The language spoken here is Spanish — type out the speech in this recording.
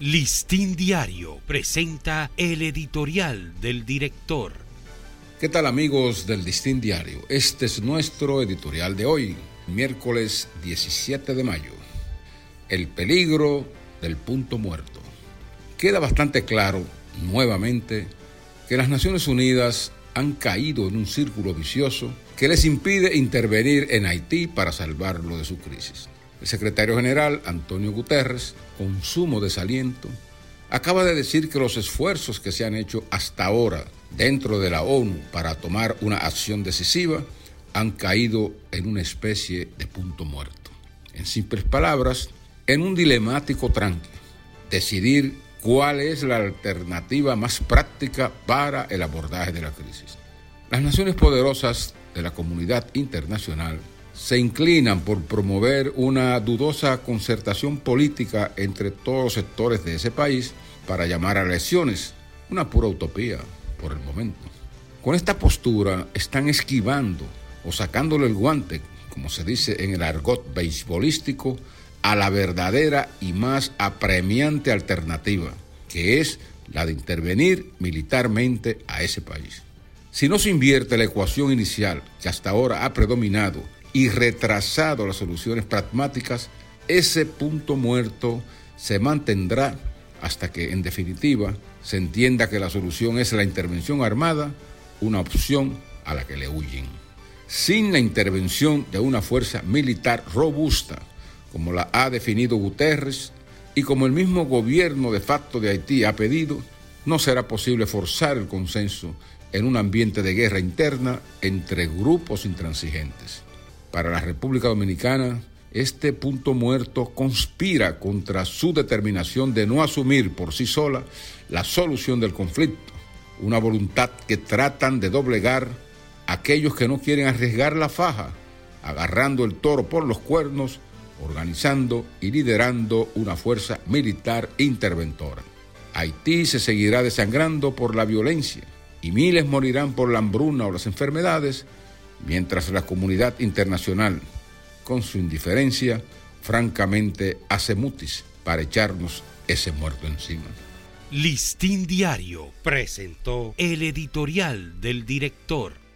Listín Diario presenta el editorial del director. ¿Qué tal amigos del Listín Diario? Este es nuestro editorial de hoy, miércoles 17 de mayo. El peligro del punto muerto. Queda bastante claro, nuevamente, que las Naciones Unidas han caído en un círculo vicioso que les impide intervenir en Haití para salvarlo de su crisis. El secretario general, Antonio Guterres, con sumo desaliento, acaba de decir que los esfuerzos que se han hecho hasta ahora dentro de la ONU para tomar una acción decisiva han caído en una especie de punto muerto. En simples palabras, en un dilemático tranque, decidir cuál es la alternativa más práctica para el abordaje de la crisis. Las naciones poderosas de la comunidad internacional se inclinan por promover una dudosa concertación política entre todos los sectores de ese país para llamar a elecciones, una pura utopía por el momento. Con esta postura están esquivando o sacándole el guante, como se dice en el argot beisbolístico, a la verdadera y más apremiante alternativa, que es la de intervenir militarmente a ese país. Si no se invierte la ecuación inicial que hasta ahora ha predominado y retrasado las soluciones pragmáticas, ese punto muerto se mantendrá hasta que, en definitiva, se entienda que la solución es la intervención armada, una opción a la que le huyen. Sin la intervención de una fuerza militar robusta, como la ha definido Guterres y como el mismo gobierno de facto de Haití ha pedido, no será posible forzar el consenso en un ambiente de guerra interna entre grupos intransigentes. Para la República Dominicana, este punto muerto conspira contra su determinación de no asumir por sí sola la solución del conflicto, una voluntad que tratan de doblegar aquellos que no quieren arriesgar la faja, agarrando el toro por los cuernos, organizando y liderando una fuerza militar interventora. Haití se seguirá desangrando por la violencia y miles morirán por la hambruna o las enfermedades mientras la comunidad internacional, con su indiferencia, francamente hace mutis para echarnos ese muerto encima. Listín Diario presentó el editorial del director.